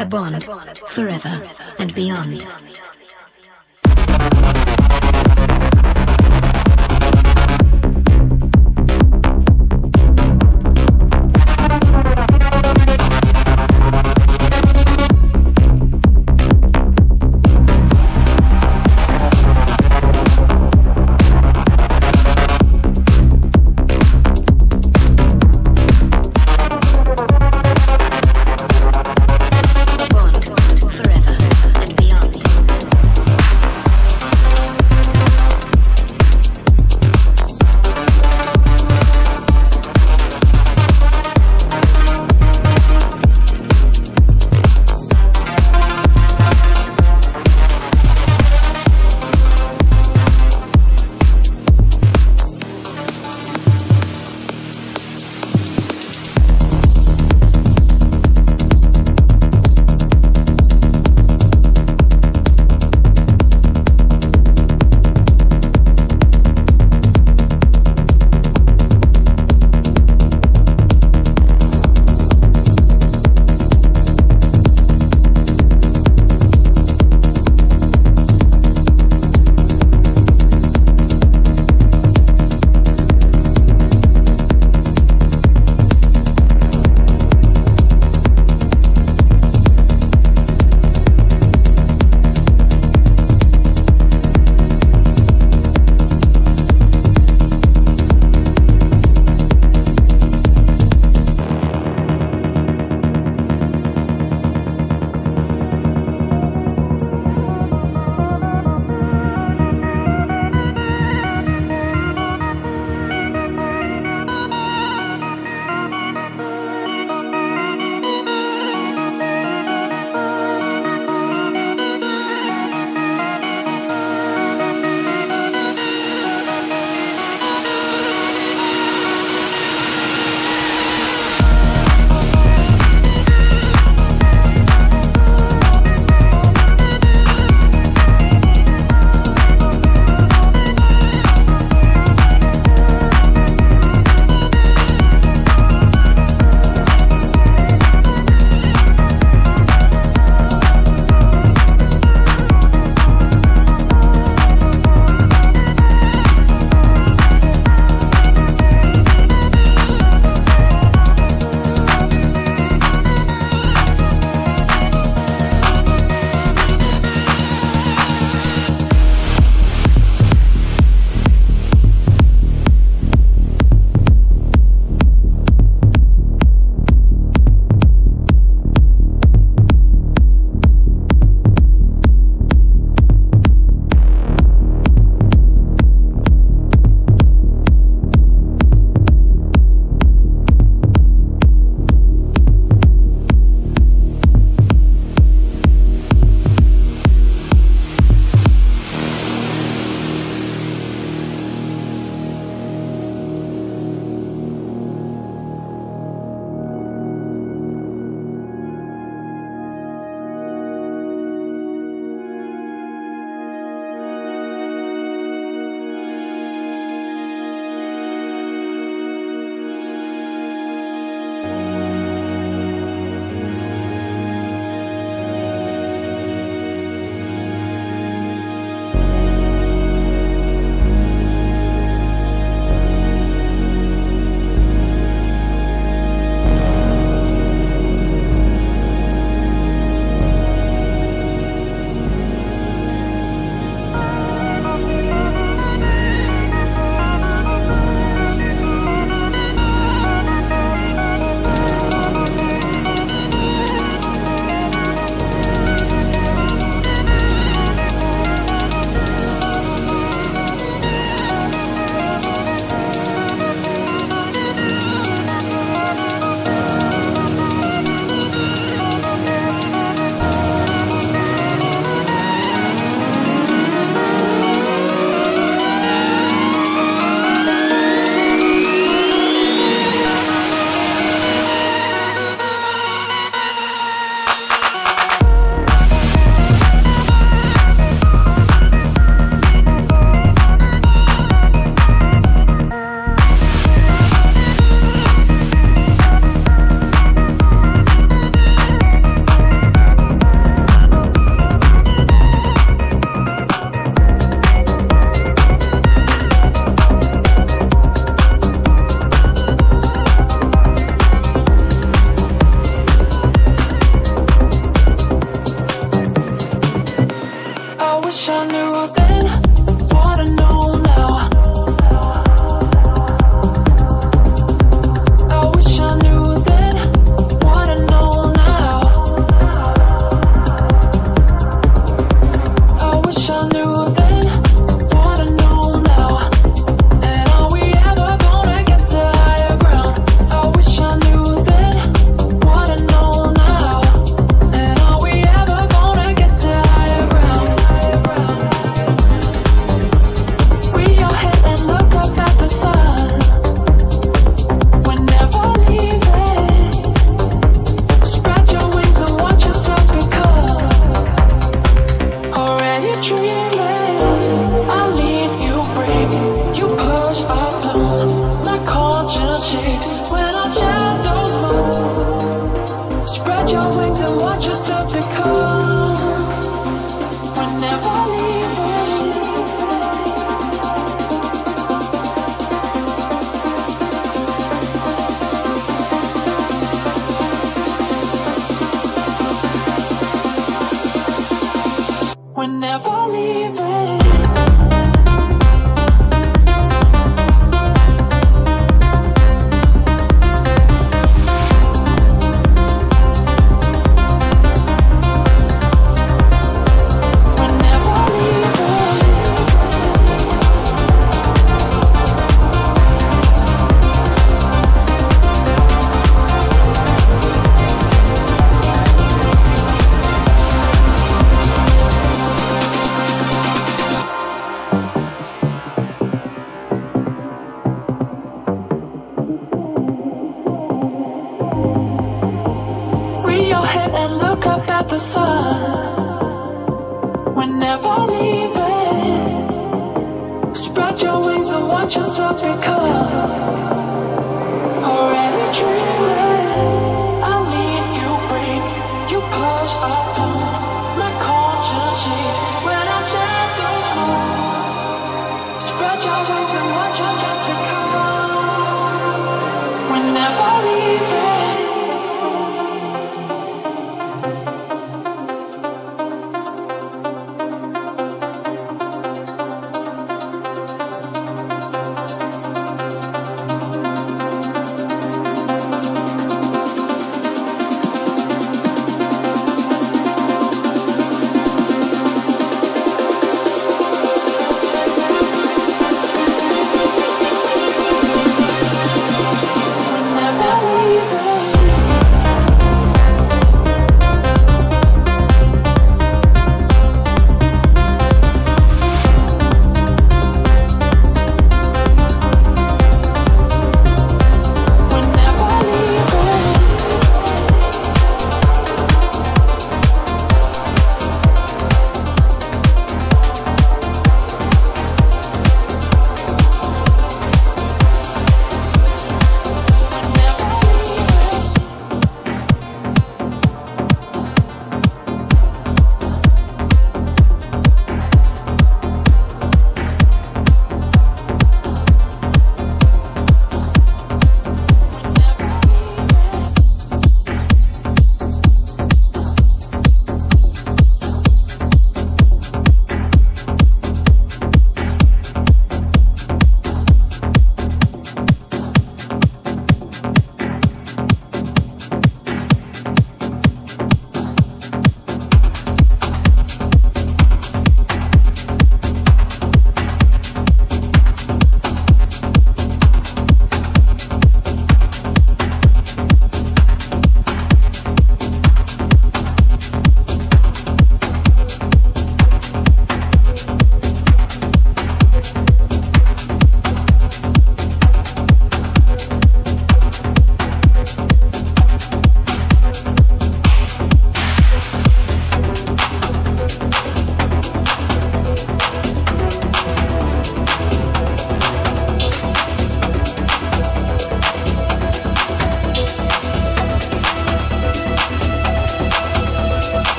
A bond forever and beyond.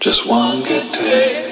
Just one good day.